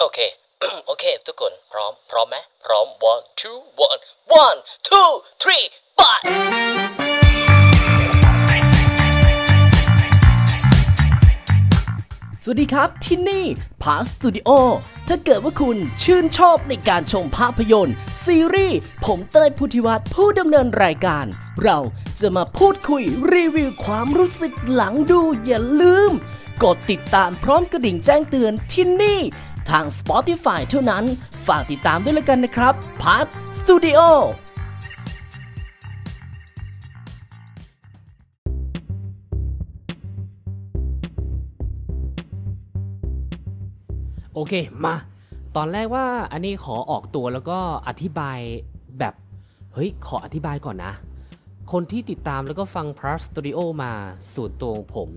โอเค โอเค ทุกคน พร้อม พร้อมไหมพร้อม one two one one two three ไปสวัสดีครับ ที่นี่พาสตูดิโอถ้าเกิดว่าคุณชื่นชอบในการชมภาพยนตร์ ซีรีส์ผมเต้ยพุทธิวัฒน์ผู้ดำเนินรายการ เราจะมาพูดคุยรีวิวความรู้สึกหลังดูอย่าลืม กดติดตามพร้อมกระดิ่งแจ้งเตือนที่นี่ ทาง Spotify เท่านั้น ฝากติดตามด้วยแล้วกันนะครับพาร์ทสตูดิโอโอเค มา ตอนแรกว่าอันนี้ขอออกตัวแล้วก็อธิบายแบบ เฮ้ย ขออธิบายก่อนนะ คนที่ติดตามแล้วก็ฟัง Plus Studio มาส่วนตัวของผม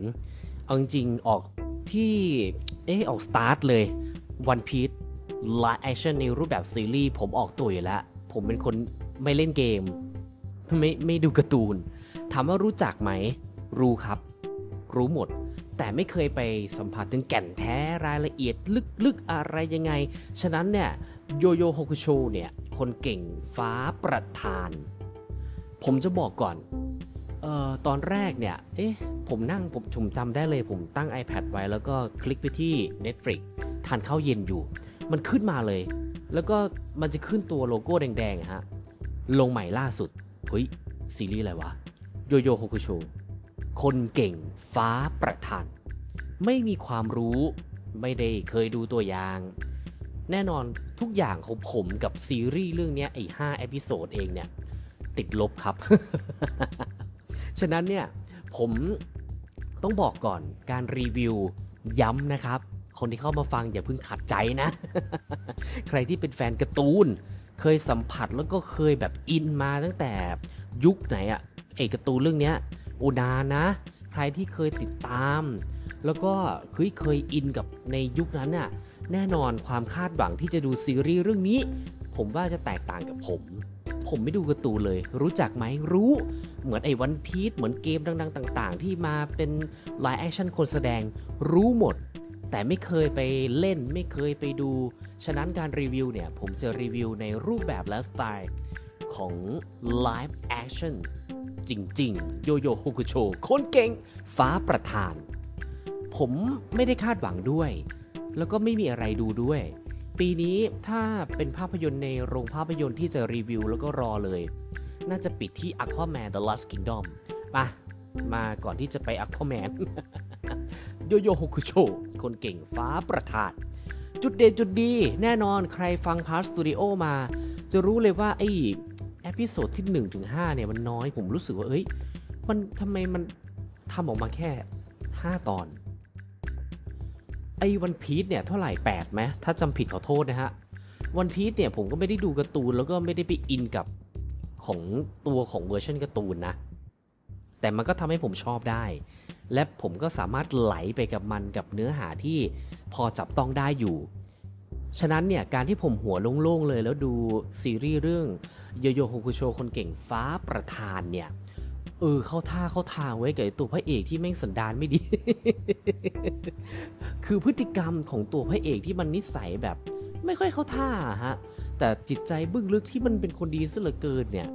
เอาจริงๆออกที่เออออกสตาร์ทเลย One Piece Live Action ในรูปแบบซีรีส์ผมออกตัวอยู่แล้ว ผมเป็นคนไม่เล่นเกม ไม่ไม่ดูการ์ตูน ถามว่ารู้จักไหม รู้ครับ รู้หมด แต่ไม่เคยไปสัมผัสถึงแก่นแท้รายละเอียดลึกๆอะไรยังไง ฉะนั้นเนี่ยโยโย่โฮคุโชเนี่ย คนเก่งฟ้าประธาน ผมจะบอกก่อน เอ่อ ตอนแรกเนี่ย เอ๊ะ ผมนั่งผมผมจำได้เลยผมตั้ง iPad ไว้แล้วก็คลิกไปที่ Netflix ทานข้าวเย็นอยู่ มันขึ้นมาเลย แล้วก็มันจะขึ้นตัวโลโก้แดงๆอะฮะลงใหม่ล่าสุดเฮ้ยซีรีส์อะไรวะ โยโย่โฮคุโชคนเก่งฟ้าประธาน ไม่มีความรู้ไม่ได้เคยดูตัวอย่าง แน่นอนทุกอย่างของผมกับซีรีส์เรื่องนี้ไอ้ห้า episode เองเนี่ย ติดลบครับ ฉะนั้นเนี่ยผม ต้องบอกก่อนการรีวิวย้ำนะครับ คนที่เข้ามาฟังอย่าเพิ่งขัดใจนะ ใครที่เป็นแฟนการ์ตูน เคยสัมผัสแล้วก็เคยแบบอินมาตั้งแต่ยุคไหนอะไอ้การ์ตูนเรื่องเนี้ยโอนานนะ ใครที่เคยติดตาม แล้วก็เคยเคยอินกับในยุคนั้นน่ะแน่นอนความคาดหวังที่จะดูซีรีส์เรื่องนี้ ผมว่าจะแตกต่างกับผม ผมไม่ดูการ์ตูนเลย รู้จักไหมรู้ เหมือนไอ้วันพีซเหมือนเกมดัง ๆ ต่าง ๆ ที่มาเป็น live action คนแสดงรู้หมด แต่ไม่เคยไปเล่นไม่เคยไปดู ฉะนั้นการรีวิวเนี่ย ผมจะรีวิวในรูปแบบและสไตล์ของ Live Action จริง ๆ โยโย่ฮุกุโชคนเก่งฟ้าประธาน ผมไม่ได้คาดหวังด้วย แล้วก็ไม่มีอะไรดูด้วย ปีนี้ถ้าเป็นภาพยนตร์ในโรงภาพยนตร์ที่จะรีวิวแล้วก็รอเลย น่าจะปิดที่ Aquaman The Last Kingdom มามาก่อนที่จะไป Aquaman โยโย่ฮกุโชคนเก่งฟ้าประธานจุดเด่นจุดดี แน่นอนใครฟังพาร์ s สตูดิโอมา จะรู้เลยว่าไอ้ episode ที่1ถึง5เนี่ยมันน้อยผมรู้สึกว่าเอ้ย มันทำไมมันทำออกมาแค่ 5 ตอน ไอ้วันพี ซ เนี่ยเท่าไหร่8ไหมถ้าจำผิดขอโทษนะฮะวันพี e เนี่ยผมก็ไม่ได้ดูการ์ตูนแล้วก็ไม่ได้ไปอินกับของตัวของเวอร์ชันการ์ตูนนะ แต่มันก็ทำให้ผมชอบได้ และผมก็สามารถไหลไปกับมันกับเนื้อหาที่พอจับต้องได้อยู่ ฉะนั้นเนี่ยการที่ผมหัวโล่งๆเลยแล้วดูซีรีส์เรื่องโยโย่โฮคุโชคนเก่งฟ้าประธานเนี่ย เออเข้าท่าเข้าทางไว้กับตัวพระเอกที่แม่งสันดานไม่ดี คือพฤติกรรมของตัวพระเอกที่มันนิสัยแบบ ไม่ค่อยเข้าท่าฮะ แต่จิตใจบึ้งลึกที่มันเป็นคนดีซะเหลือเกินเนี่ย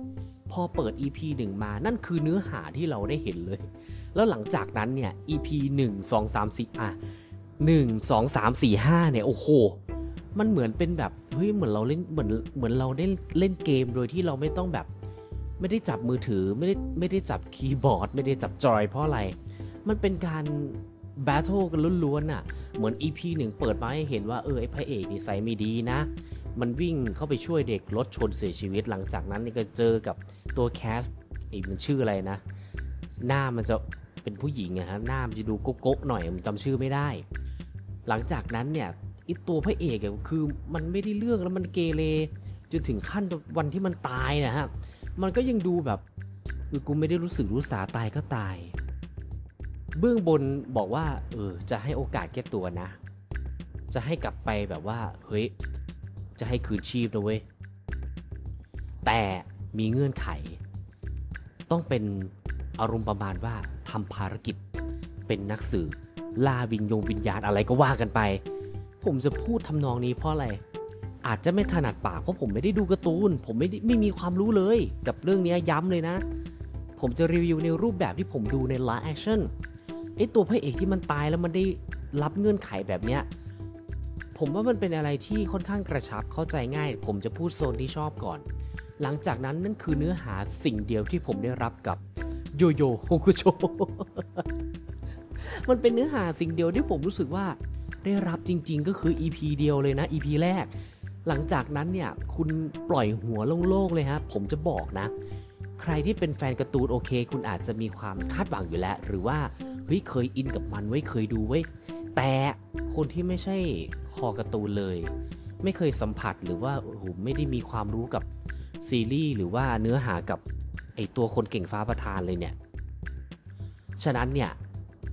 พอเปิด EP 1 มานั่นคือเนื้อหาที่เราได้เห็นเลย แล้วหลังจากนั้นเนี่ย EP 1 2 3 4อะ1 2 3 4 5เนี่ยโอ้โหมันเหมือนเป็นแบบเฮ้ยเหมือนเราเล่นเหมือนเหมือนเราได้เล่นเกมโดยที่เราไม่ต้องแบบ ไม่ได้จับมือถือไม่ได้ไม่ได้จับคีย์บอร์ด ไม่ได้จับจอยเพราะอะไร มันเป็นการแบทเทิลกันล้วนๆน่ะ เหมือน EP หนึ่งเปิดมาให้เห็นว่าเออไอ้พระเอกนิสัยไม่ดีนะ มันวิ่งเข้าไปช่วยเด็กรถชนเสียชีวิตหลังจากนั้นนี่ก็เจอกับตัวแคสไอ้มันชื่ออะไรนะ หน้ามันจะเป็นผู้หญิงอะฮะหน้ามันจะดูโก๊กๆหน่อยผมจำชื่อไม่ได้ หลังจากนั้นเนี่ยไอตัวพระเอกอะคือมันไม่ได้เรื่องแล้วมันเกเรจนถึงขั้นวันที่มันตายนะฮะ มันก็ยังดูแบบกูไม่ได้รู้สึกรู้สาตายก็ตาย เบื้องบนบอกว่า เออ จะให้โอกาสแก้ตัวนะ จะให้กลับไปแบบว่า เฮ้ย จะให้คืนชีพนะเว้ย แต่มีเงื่อนไข ต้องเป็นอารมณ์ประมาณว่าทำภารกิจ เป็นนักสืบล่าวิญญงวิญญาณอะไรก็ว่ากันไป ผมจะพูดทำนองนี้เพราะอะไร อาจจะไม่ถนัดปากเพราะผมไม่ได้ดูการ์ตูน ผมไม่ได้ไม่มีความรู้เลย กับเรื่องนี้ย้ำเลยนะ ผมจะรีวิวในรูปแบบที่ผมดูใน live action ไอตัวพระเอกที่มันตายแล้วมันได้รับเงื่อนไขแบบเนี้ยผมว่ามันเป็นอะไรที่ค่อนข้างกระชับเข้าใจง่าย ผมจะพูดโซนที่ชอบก่อน หลังจากนั้นนั่นคือเนื้อหาสิ่งเดียวที่ผมได้รับกับโยโย่โฮกุโชมันเป็นเนื้อหาสิ่งเดียวที่ผมรู้สึกว่าได้รับจริง ๆ ก็คือ EP เดียวเลยนะ EP แรก หลังจากนั้นเนี่ยคุณปล่อยหัวโล่งๆเลยฮะผมจะบอกนะ ใครที่เป็นแฟนการ์ตูนโอเค คุณอาจจะมีความคาดหวังอยู่แล้ว หรือว่าเฮ้ยเคยอินกับมันไว้เคยดูไว้แต่คนที่ไม่ใช่คอการ์ตูนเลย ไม่เคยสัมผัสหรือว่าโอ้โหไม่ได้มีความรู้กับซีรีส์หรือว่าเนื้อหากับไอตัวคนเก่งฟ้าประธานเลยเนี่ยฉะนั้นเนี่ย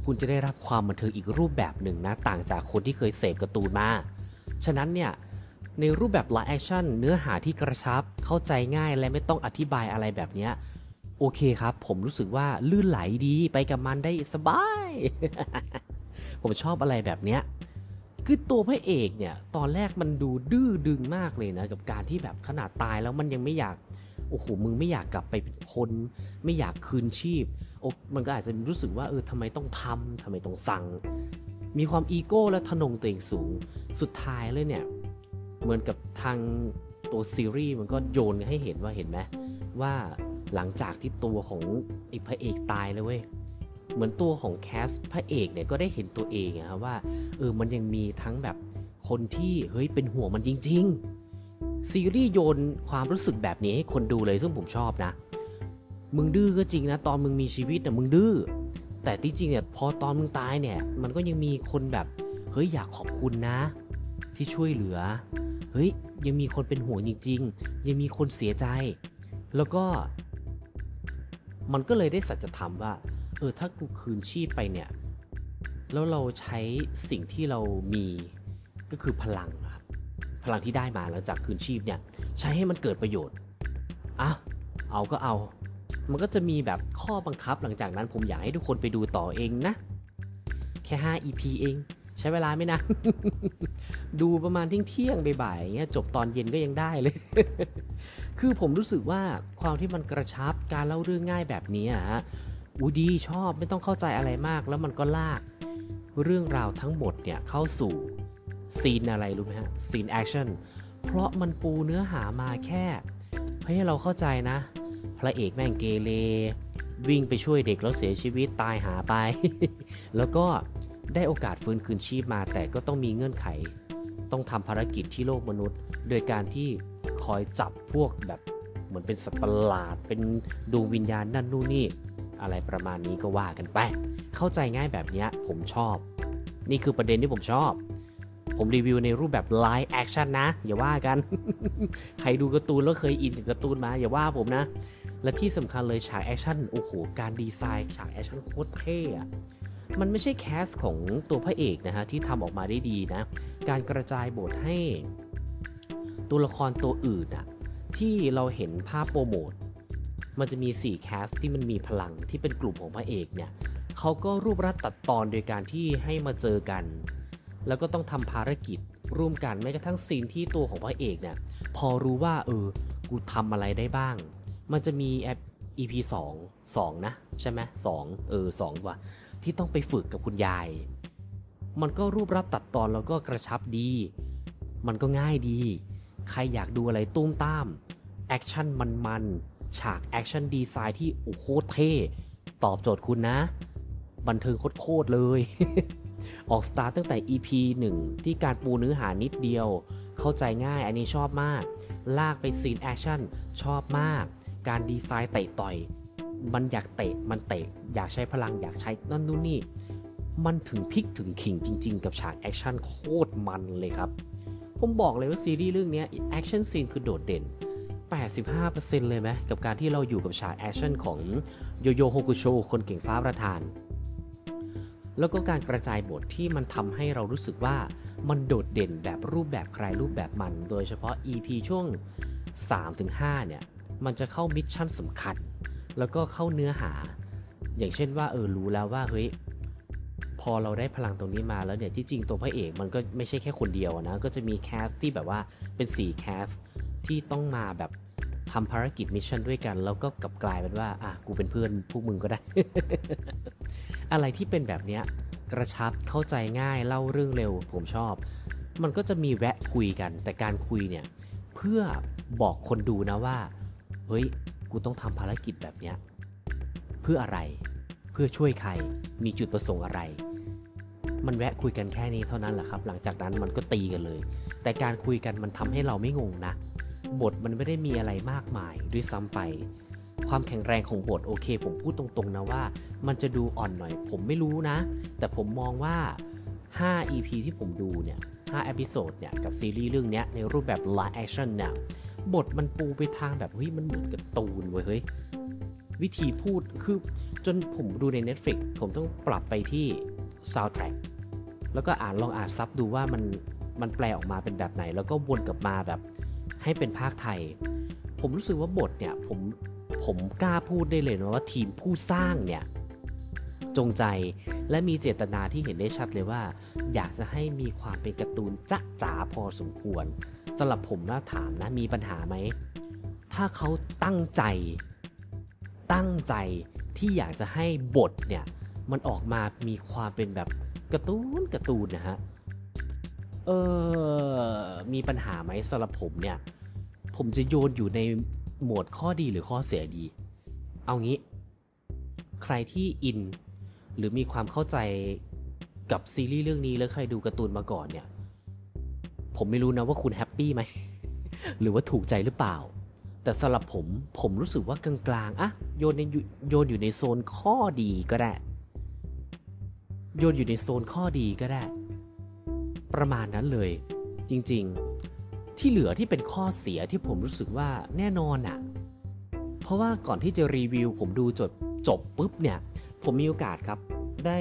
คุณจะได้รับความบันเทิงอีกรูปแบบหนึ่งนะต่างจากคนที่เคยเสพการ์ตูนมา ฉะนั้นเนี่ย ในรูปแบบ live action เนื้อหาที่กระชับ เข้าใจง่ายและไม่ต้องอธิบายอะไรแบบนี้โอเคครับ ผมรู้สึกว่าลื่นไหลดีไปกับมันได้สบาย ผมชอบอะไรแบบเนี้ยคือตัวพระเอกเนี่ย ตอนแรกมันดูดื้อดึงมากเลยนะ กับการที่แบบขนาดตายแล้วมันยังไม่อยากโอ้โหมึงไม่อยากกลับไปเป็นคนไม่อยากคืนชีพโอ้มันก็อาจจะรู้สึกว่าเออทำไมต้องทำทำไมต้องสั่ง มีความอีโก้และทะนงตัวเองสูง สุดท้ายเลยเนี่ย เหมือนกับทางตัวซีรีส์มันก็โยนให้เห็นว่าเห็นไหมว่าหลังจากที่ตัวของไอ้พระเอกตายแล้วเว้ยเหมือนตัวของแคสพระเอกเนี่ยก็ได้เห็นตัวเองอะครับว่าเออมันยังมีทั้งแบบคนที่เฮ้ยเป็นห่วงมันจริง ๆ ซีรีส์โยนความรู้สึกแบบนี้ให้คนดูเลยซึ่งผมชอบนะ มึงดื้อก็จริงนะ ตอนมึงมีชีวิตแต่ะมึงดื้อแต่ที่จริงเนี่ยพอตอนมึงตายเนี่ย มันก็ยังมีคนแบบเฮ้ยอยากขอบคุณนะ ที่ช่วยเหลือ เฮ้ย ยังมีคนเป็นห่วงจริง ๆ ยังมีคนเสียใจ แล้วก็ มันก็เลยได้สัจธรรมว่า เออ ถ้ากูคืนชีพไปเนี่ย แล้วเราใช้สิ่งที่เรามีก็คือพลังครับ พลังที่ได้มาหลังจากคืนชีพเนี่ย ใช้ให้มันเกิดประโยชน์อะเอาก็เอา มันก็จะมีแบบข้อบังคับหลังจากนั้นผมอยากให้ทุกคนไปดูต่อเองนะ แค่ 5 EP เอง ใช้เวลาไม่นานดูประมาณเที่ยงเที่ยงบ่ายๆอย่างเงี้ยจบตอนเย็นก็ยังได้เลย คือผมรู้สึกว่าความที่มันกระชับการเล่าเรื่องง่ายแบบนี้อะฮะเออดีชอบไม่ต้องเข้าใจอะไรมาก แล้วมันก็ลากเรื่องราวทั้งหมดเนี่ยเข้าสู่ scene อะไรรู้ไหมฮะ scene actionเพราะมันปูเนื้อหามาแค่ให้เราเข้าใจนะ พระเอกแม่งเกเรวิ่งไปช่วยเด็กแล้วเสียชีวิตตายหาไป แล้วก็ ได้โอกาสฟื้นคืนชีพมาแต่ก็ต้องมีเงื่อนไข ต้องทำภารกิจที่โลกมนุษย์ โดยการที่คอยจับพวกแบบเหมือนเป็นสัตว์ประหลาด เป็นดวงวิญญาณนั่นนู่นนี่ อะไรประมาณนี้ก็ว่ากันไป เข้าใจง่ายแบบนี้ผมชอบ นี่คือประเด็นที่ผมชอบ ผมรีวิวในรูปแบบ live action นะ อย่าว่ากัน ใครดูการ์ตูนแล้วเคยอินกับการ์ตูนมา อย่าว่าผมนะ และที่สำคัญเลยฉากแอคชั่นโอ้โหการดีไซน์ฉากแอคชั่นโคตรเท่อะ มันไม่ใช่ cast ของตัวพระเอกนะฮะที่ทำออกมาได้ดีนะ การกระจายบทให้ตัวละครตัวอื่นอะที่เราเห็นภาพโปรโมทมันจะมี 4 cast ที่มันมีพลังที่เป็นกลุ่มของพระเอกเนี่ยเขาก็รวบรัดตัดตอนโดยการที่ให้มาเจอกัน แล้วก็ต้องทำภารกิจร่วมกันแม้กระทั่งซีนที่ตัวของพระเอกเนี่ยพอรู้ว่าเออกูทำอะไรได้บ้าง มันจะมีแบบ EP 2 2นะ ใช่ไหม2เออ2ว่ะ ที่ต้องไปฝึกกับคุณยาย มันก็รวบรัดตัดตอนแล้วก็กระชับดี มันก็ง่ายดี ใครอยากดูอะไรตูมตามแอคชั่นมันๆฉากแอคชั่นดีไซน์ที่โอ้โคตรเท่ตอบโจทย์คุณนะ บันเทิงโคตรเลย ออกสตาร์ตตั้งแต่ EP 1 ที่การปูเนื้อหานิดเดียว เข้าใจง่ายอันนี้ชอบมาก ลากไปซีนแอคชั่นชอบมาก การดีไซน์เตะต่อย มันอยากเตะมันเตะอยากใช้พลังอยากใช้นั่นนู่นนี่ มันถึงพริกถึงขิงจริง ๆ กับฉากแอคชั่นโคตรมันเลยครับ ผมบอกเลยว่าซีรีส์เรื่องนี้ action scene คือโดดเด่น 85%เลยไหมกับการที่เราอยู่กับฉากแอคชั่นของ Yu Yu Hakusho คนเก่งฟ้าประทาน แล้วก็การกระจายบทที่มันทำให้เรารู้สึกว่ามันโดดเด่นแบบรูปแบบใครรูปแบบมัน โดยเฉพาะ EP ช่วง 3-5 เนี่ย มันจะเข้า mission สำคัญ แล้วก็เข้าเนื้อหา อย่างเช่นว่าเออรู้แล้วว่าเฮ้ยพอเราได้พลังตรงนี้มาแล้วเนี่ยที่จริงตัวพระเอกมันก็ไม่ใช่แค่คนเดียวนะก็จะมี cast ที่แบบว่าเป็น4 cast ที่ต้องมาแบบทำภารกิจ mission ด้วยกัน แล้วก็กลับกลายเป็นว่าอะกูเป็นเพื่อนพวกมึงก็ได้ อะไรที่เป็นแบบเนี้ยกระชับเข้าใจง่ายเล่าเรื่องเร็วผมชอบ มันก็จะมีแวะคุยกัน แต่การคุยเนี่ยเพื่อบอกคนดูนะว่า เฮ้ย กูต้องทำภารกิจแบบเนี้ยเพื่ออะไร เพื่อช่วยใคร มีจุดประสงค์อะไร มันแวะคุยกันแค่นี้เท่านั้นแหละครับ หลังจากนั้นมันก็ตีกันเลย แต่การคุยกันมันทำให้เราไม่งงนะ บทมันไม่ได้มีอะไรมากมายด้วยซ้ำไป ความแข็งแรงของบทโอเค ผมพูดตรงๆนะว่า มันจะดูอ่อนหน่อย ผมไม่รู้นะ แต่ผมมองว่า 5 EP ที่ผมดูเนี่ย5 episode เนี่ยกับซีรีส์เรื่องเนี้ยในรูปแบบ live action เนี่ย บทมันปูไปทางแบบเฮ้ยมันเหมือนการ์ตูนเว้ยเฮ้ยวิธีพูดคือจนผมดูใน Netflix ผมต้องปรับไปที่ soundtrack แล้วก็อ่านลองอ่านซับดูว่ามันมันแปลออกมาเป็นแบบไหน แล้วก็วนกลับมาแบบให้เป็นภาคไทย ผมรู้สึกว่าบทเนี่ยผมผมกล้าพูดได้เลยนะว่าทีมผู้สร้างเนี่ยจงใจและมีเจตนาที่เห็นได้ชัดเลยว่า อยากจะให้มีความเป็นการ์ตูนจ๊ะจ๋าพอสมควร สำหรับผมนะถามนะมีปัญหาไหม ถ้าเขาตั้งใจ ตั้งใจที่อยากจะให้บทเนี่ย มันออกมามีความเป็นแบบกร์ตูนกร์ตูนนะฮะ เออมีปัญหาไหมสำหรับผมเนี่ย ผมจะโยนอยู่ในหมวดข้อดีหรือข้อเสียดี เอางี้ ใครที่อิน หรือมีความเข้าใจกับซีรีส์เรื่องนี้แล้วใครดูการ์ตูนมาก่อนเนี่ย ผมไม่รู้นะว่าคุณแฮปปี้ไหม หรือว่าถูกใจหรือเปล่า แต่สำหรับผมผมรู้สึกว่ากลางๆอะโยนในโยนอยู่ในโซนข้อดีก็ได้ โยนอยู่ในโซนข้อดีก็ได้ ประมาณนั้นเลย จริงๆ ที่เหลือที่เป็นข้อเสียที่ผมรู้สึกว่าแน่นอนอะเพราะว่าก่อนที่จะรีวิว ผมดูจบจบปุ๊บเนี่ย ผมมีโอกาสครับได้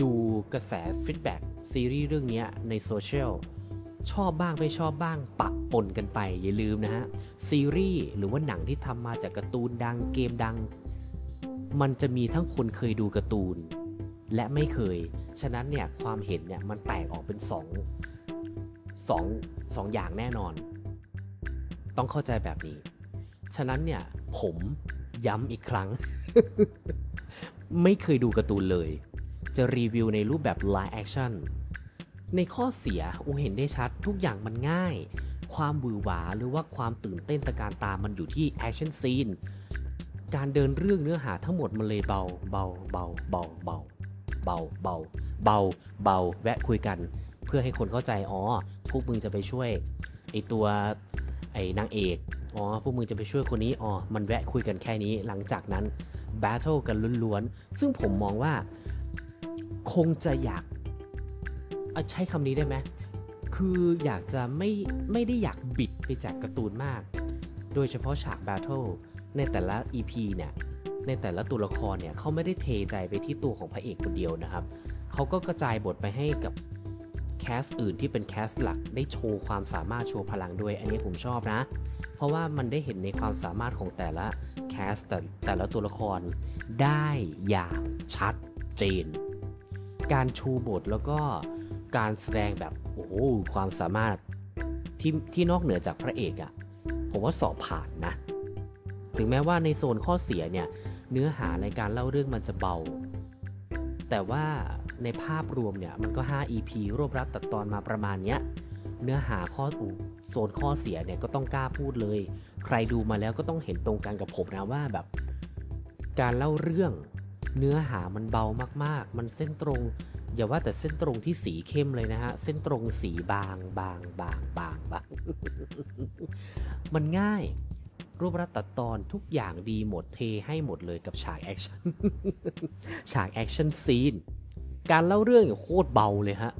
ดูกระแส feedback ซีรีส์เรื่องนี้ในโซเชียล ชอบบ้างไม่ชอบบ้างปะปนกันไป อย่าลืมนะฮะ ซีรีส์หรือว่าหนังที่ทำมาจากการ์ตูนดังเกมดัง มันจะมีทั้งคนเคยดูการ์ตูน และไม่เคย ฉะนั้นเนี่ยความเห็นเนี่ยมันแตกออกเป็นสองสองสองอย่างแน่นอน ต้องเข้าใจแบบนี้ ฉะนั้นเนี่ยผมย้ำอีกครั้ง ไม่เคยดูการ์ตูนเลย จะรีวิวในรูปแบบ live action ในข้อเสียอู้เห็นได้ชัดทุกอย่างมันง่าย ความหวือหวาหรือว่าความตื่นเต้นตระการตามันอยู่ที่ action scene การเดินเรื่องเนื้อหาทั้งหมดมันเลยเบาเบาเบาเบาเบาเบาเบาเบาเบาแวะคุยกัน เพื่อให้คนเข้าใจอ๋อพวกมึงจะไปช่วยไอตัวไอนางเอกอ๋อพวกมึงจะไปช่วยคนนี้อ๋อมันแวะคุยกันแค่นี้หลังจากนั้น battle กันล้วนๆซึ่งผมมองว่า คงจะอยาก ใช้คำนี้ได้ไหมคืออยากจะไม่ไม่ได้อยากบิดไปจากการ์ตูนมาก โดยเฉพาะฉาก battle ในแต่ละ EP เนี่ย ในแต่ละตัวละครเนี่ยเขาไม่ได้เทใจไปที่ตัวของพระเอกคนเดียวนะครับ เขาก็กระจายบทไปให้กับ cast อื่นที่เป็น cast หลักได้โชว์ความสามารถโชว์พลังด้วย อันนี้ผมชอบนะ เพราะว่ามันได้เห็นในความสามารถของแต่ละ cast แต่แต่ละตัวละครได้อย่างชัดเจน การชูบทแล้วก็ การแสดงแบบโอ้โหความสามารถที่ที่นอกเหนือจากพระเอกอะ่ะผมว่าสอบผ่านนะ ถึงแม้ว่าในโซนข้อเสียเนี่ยเนื้อหาในการเล่าเรื่องมันจะเบา แต่ว่าในภาพรวมเนี่ยมันก็ 5 EP รวบรัดตัดตอนมาประมาณเนี้ยเนื้อหาข้ออูโซนข้อเสียเนี่ยก็ต้องกล้าพูดเลย ใครดูมาแล้วก็ต้องเห็นตรงกันกับผมนะว่าแบบ การเล่าเรื่องเนื้อหามันเบามากๆ มันเส้นตรง อย่าว่าแต่เส้นตรงที่สีเข้มเลยนะฮะ เส้นตรงสีบางบางบางบางบาง มันง่ายรวบรัดตัดตอนทุกอย่างดีหมดเทให้หมดเลยกับฉากแอคชั่น ฉาก action scene การเล่าเรื่องอย่างโคตรเบาเลยฮะ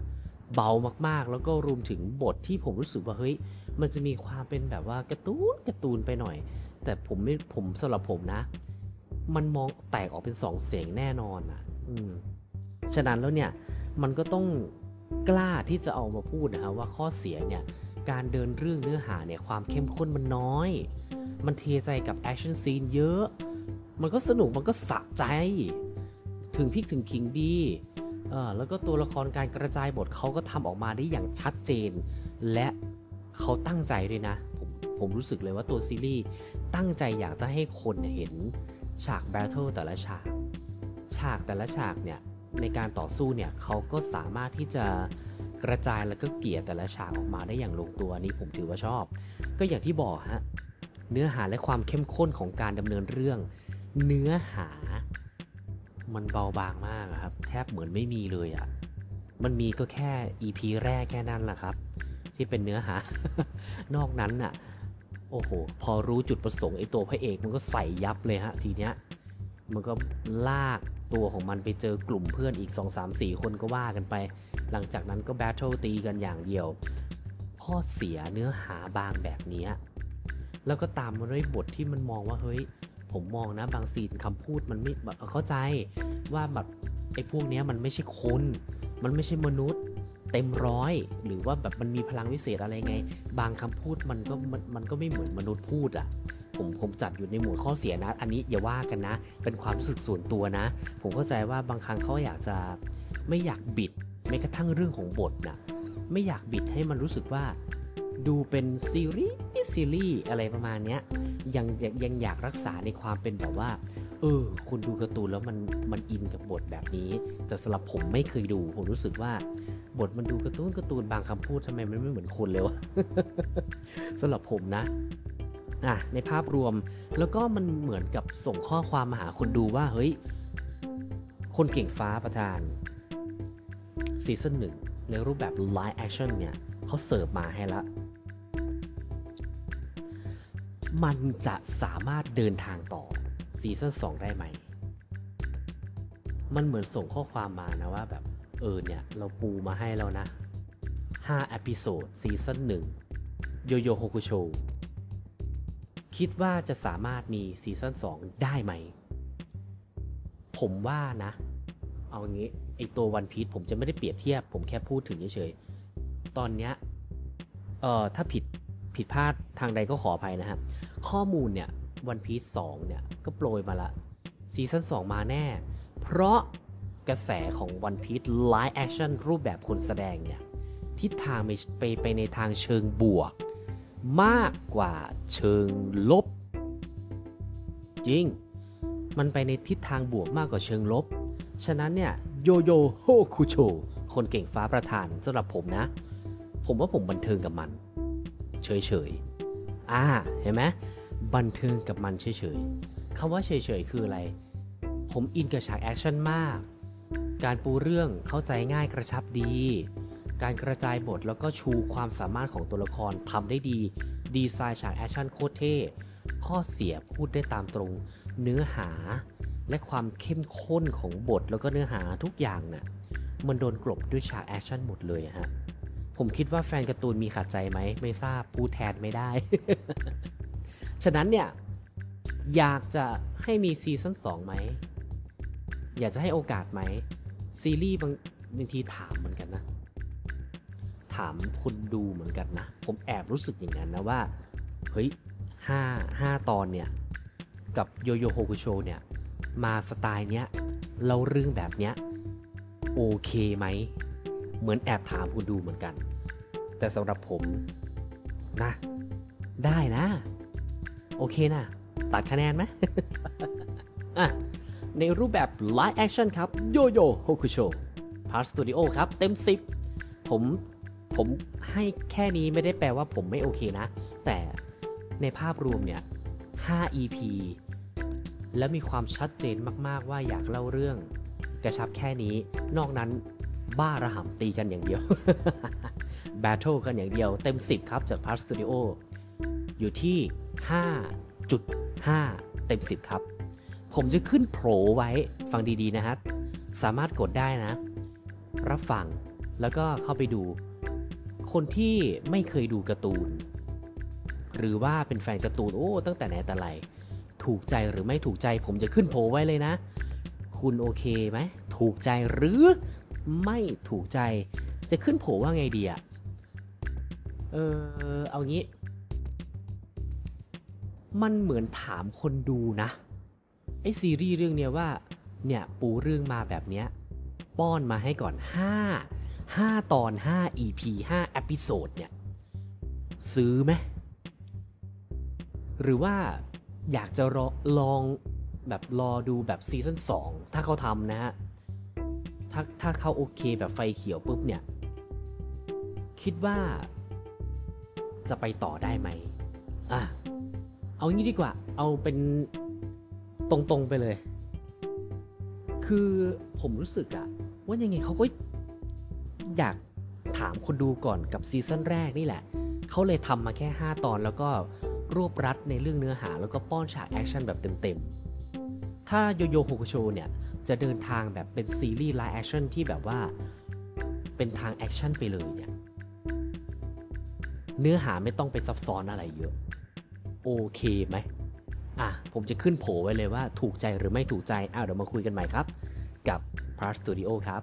เบามากๆ แล้วก็รวมถึงบทที่ผมรู้สึกว่าเฮ้ย มันจะมีความเป็นแบบว่าการ์ตูนการ์ตูนไปหน่อย แต่ผมไม่ผมสำหรับผมนะ มันมองแตกออกเป็นสองเสียงแน่นอนอะ อืม ฉะนั้นแล้วเนี่ยมันก็ต้องกล้าที่จะเอามาพูดนะฮะว่าข้อเสียเนี่ยการเดินเรื่องเนื้อหาเนี่ยความเข้มข้นมันน้อย มันเทใจกับ action scene เยอะ มันก็สนุกมันก็สะใจ ถึงพริกถึงขิงดีเออแล้วก็ตัวละครการกระจายบทเขาก็ทำออกมาได้อย่างชัดเจน และเขาตั้งใจด้วยนะ ผมผมรู้สึกเลยว่าตัวซีรีส์ตั้งใจอยากจะให้คนเห็นฉาก battle แต่ละฉาก ฉากแต่ละฉากเนี่ย ในการต่อสู้เนี่ยเขาก็สามารถที่จะกระจายแล้วก็เกี่ยแต่ละฉากออกมาได้อย่างลงตัวนี้ผมถือว่าชอบ ก็อย่างที่บอกฮะเนื้อหาและความเข้มข้นของการดำเนินเรื่อง เนื้อหา มันเบาบางมากครับ แทบเหมือนไม่มีเลยอะ่ะมันมีก็แค่ EP แรกแค่นั้นแหละครับ ที่เป็นเนื้อหา นอกนั้นน่ะ โอ้โห พอรู้จุดประสงค์ไอ้ตัวพระเอกมันก็ใส่ยับเลยฮะทีเนี้ย มันก็ลากตัวของมันไปเจอกลุ่มเพื่อนอีก 2 3 4 คนก็ว่ากันไป หลังจากนั้นก็แบทเทิลตีกันอย่างเดียว ข้อเสียเนื้อหาบางแบบนี้แล้วก็ตามมาด้วยบทที่มันมองว่าเฮ้ย ผมมองนะบางซีนคำพูดมันไม่แบบเข้าใจว่าแบบไอ้พวกนี้มันไม่ใช่คน มันไม่ใช่มนุษย์ เต็มร้อยหรือว่าแบบมันมีพลังวิเศษอะไรไง บางคำพูดมันก็มันมันก็ไม่เหมือนมนุษย์พูดอะ่ะ ผมผมจัดอยู่ในหมวดข้อเสียนะ อันนี้อย่าว่ากันนะ เป็นความรู้สึกส่วนตัวนะ ผมเข้าใจว่าบางครั้งเขาอยากจะไม่อยากบิดแม้กระทั่งเรื่องของบทนะไม่อยากบิดให้มันรู้สึกว่าดูเป็นซีรีส์ซีรีส์อะไรประมาณนี้ยังยังยังอยากรักษาในความเป็นแบบว่า เออคุณดูการ์ตูนแล้วมันมันอินกับบทแบบนี้ แต่สำหรับผมไม่เคยดู ผมรู้สึกว่า บทมันดูการ์ตูนการ์ตูนบางคำพูดทำไมมันไม่เหมือนคนเลยวะสำหรับผมนะ อะในภาพรวม แล้วก็มันเหมือนกับส่งข้อความมาหาคนดูว่าเฮ้ย คนเก่งฟ้าประทานซีซั่นหนึ่งในรูปแบบ Live Action เนี่ยเขาเสิร์ฟมาให้แล้วมันจะสามารถเดินทางต่อซีซั่น2ได้ไหม มันเหมือนส่งข้อความมานะว่าแบบ เออเนี่ย เราปูมาให้แล้วนะ5 episode ซีซั่น1 Yu Yu Hakusho คิดว่าจะสามารถมีซีซั่น2 ได้ไหม ผมว่านะ เอางี้ไอตัววันพี e ผมจะไม่ได้เปรียบเทียบ ผมแค่พูดถึงเฉยๆ ตอนเนี้ยเอ่อถ้าผิดผิดพลาดทางใดก็ขออภัยนะครับ ข้อมูลเนี่ยวันพี e 2เนี่ย ก็โปรยมาละซีซั่น2 มาแน่ เพราะกระแสของ One Piece Live Action รูปแบบคนแสดงเนี่ยทิศทางไปไปในทางเชิงบวก มากกว่าเชิงลบ จริง มันไปในทิศทางบวกมากกว่าเชิงลบ ฉะนั้นเนี่ยโยโยโฮคุโชคนเก่งฟ้าประธานสำหรับผมนะ ผมว่าผมบันเทิงกับมัน เฉยๆ อ่า เห็นไหมบันเทิงกับมันเฉยๆคำว่าเฉยๆ คืออะไร ผมอินกับฉากแอคชั่นมาก การปูเรื่องเข้าใจง่ายกระชับดี การกระจายบทแล้วก็ชูความสามารถของตัวละครทำได้ดี ดีไซน์ฉากแอคชั่นโคตรเท่ ข้อเสียพูดได้ตามตรง เนื้อหาและความเข้มข้นของบทแล้วก็เนื้อหาทุกอย่างน่ะมันโดนกลบด้วยฉากแอคชั่นหมดเลยฮะ ผมคิดว่าแฟนการ์ตูนมีขัดใจไหม ไม่ทราบพูดแทนไม่ได้ ฉะนั้นเนี่ย อยากจะให้มีซีซั่น2ไหม อยากจะให้โอกาสไหม ซีรีส์บางบางทีถามเหมือนกันนะ ถามคนดูเหมือนกันนะ ผมแอบรู้สึกอย่างนั้นนะว่า เฮ้ยห้าห้าตอนเนี่ย กับโยโยโฮคุโชเนี่ย มาสไตล์เนี้ยเล่าเรื่องแบบเนี้ย โอเคไหม เหมือนแอบถามคุณดูเหมือนกัน แต่สำหรับผมนะ ได้นะ โอเคนะ ตัดคะแนนไหมอะในรูปแบบ Live Action ครับ Yu Yu Hakusho พาร์สตูดิโอครับ เต็ม 10 ผม ผมให้แค่นี้ไม่ได้แปลว่าผมไม่โอเคนะ แต่ในภาพรวมเนี่ย 5 EP และมีความชัดเจนมากๆว่าอยากเล่าเรื่องกระชับแค่นี้ นอกนั้นบ้าระห่ำตีกันอย่างเดียว battle กันอย่างเดียว เต็ม 10 ครับจากพาร์สตูดิโออยู่ที่ 5.5 เต็ม 10 ครับ ผมจะขึ้นโพลไว้ฟังดีๆนะฮะ สามารถกดได้นะ รับฟังแล้วก็เข้าไปดู คนที่ไม่เคยดูการ์ตูน หรือว่าเป็นแฟนการ์ตูนโอ้ตั้งแต่ไหนแต่ไรถูกใจหรือไม่ถูกใจผมจะขึ้นโพลไว้เลยนะ คุณโอเคไหมถูกใจหรือไม่ถูกใจจะขึ้นโพลว่าไงดีอะเออเอางี้ มันเหมือนถามคนดูนะไอซีรีส์เรื่องเนี้ยว่าเนี่ยปูเรื่องมาแบบเนี้ยป้อนมาให้ก่อน 5 5 ตอน 5 EP 5 episode เนี่ย ซื้อไหม หรือว่าอยากจะรอลองแบบรอดูแบบซีซั่น2 ถ้าเขาทำนะฮะ ถ้าถ้าเขาโอเคแบบไฟเขียวปุ๊บเนี่ย คิดว่าจะไปต่อได้ไหมอะ เอางี้ดีกว่า เอาเป็นตรงๆไปเลย คือผมรู้สึกอะว่ายังไงเขาก็ อยากถามคนดูก่อนกับซีซั่นแรกนี่แหละ เขาเลยทำมาแค่ 5 ตอนแล้วก็รวบรัดในเรื่องเนื้อหาแล้วก็ป้อนฉากแอคชั่นแบบเต็มๆ ถ้า Yu Yu Hakusho เนี่ยจะเดินทางแบบเป็นซีรีส์ live action ที่แบบว่าเป็นทางแอคชั่นไปเลยเนี่ยเนื้อหาไม่ต้องไปซับซ้อนอะไรเยอะ โอเคไหมอะ ผมจะขึ้นโพลไว้เลยว่าถูกใจหรือไม่ถูกใจอ้าวเดี๋ยวมาคุยกันใหม่ครับ กับ PRA Studio ครับ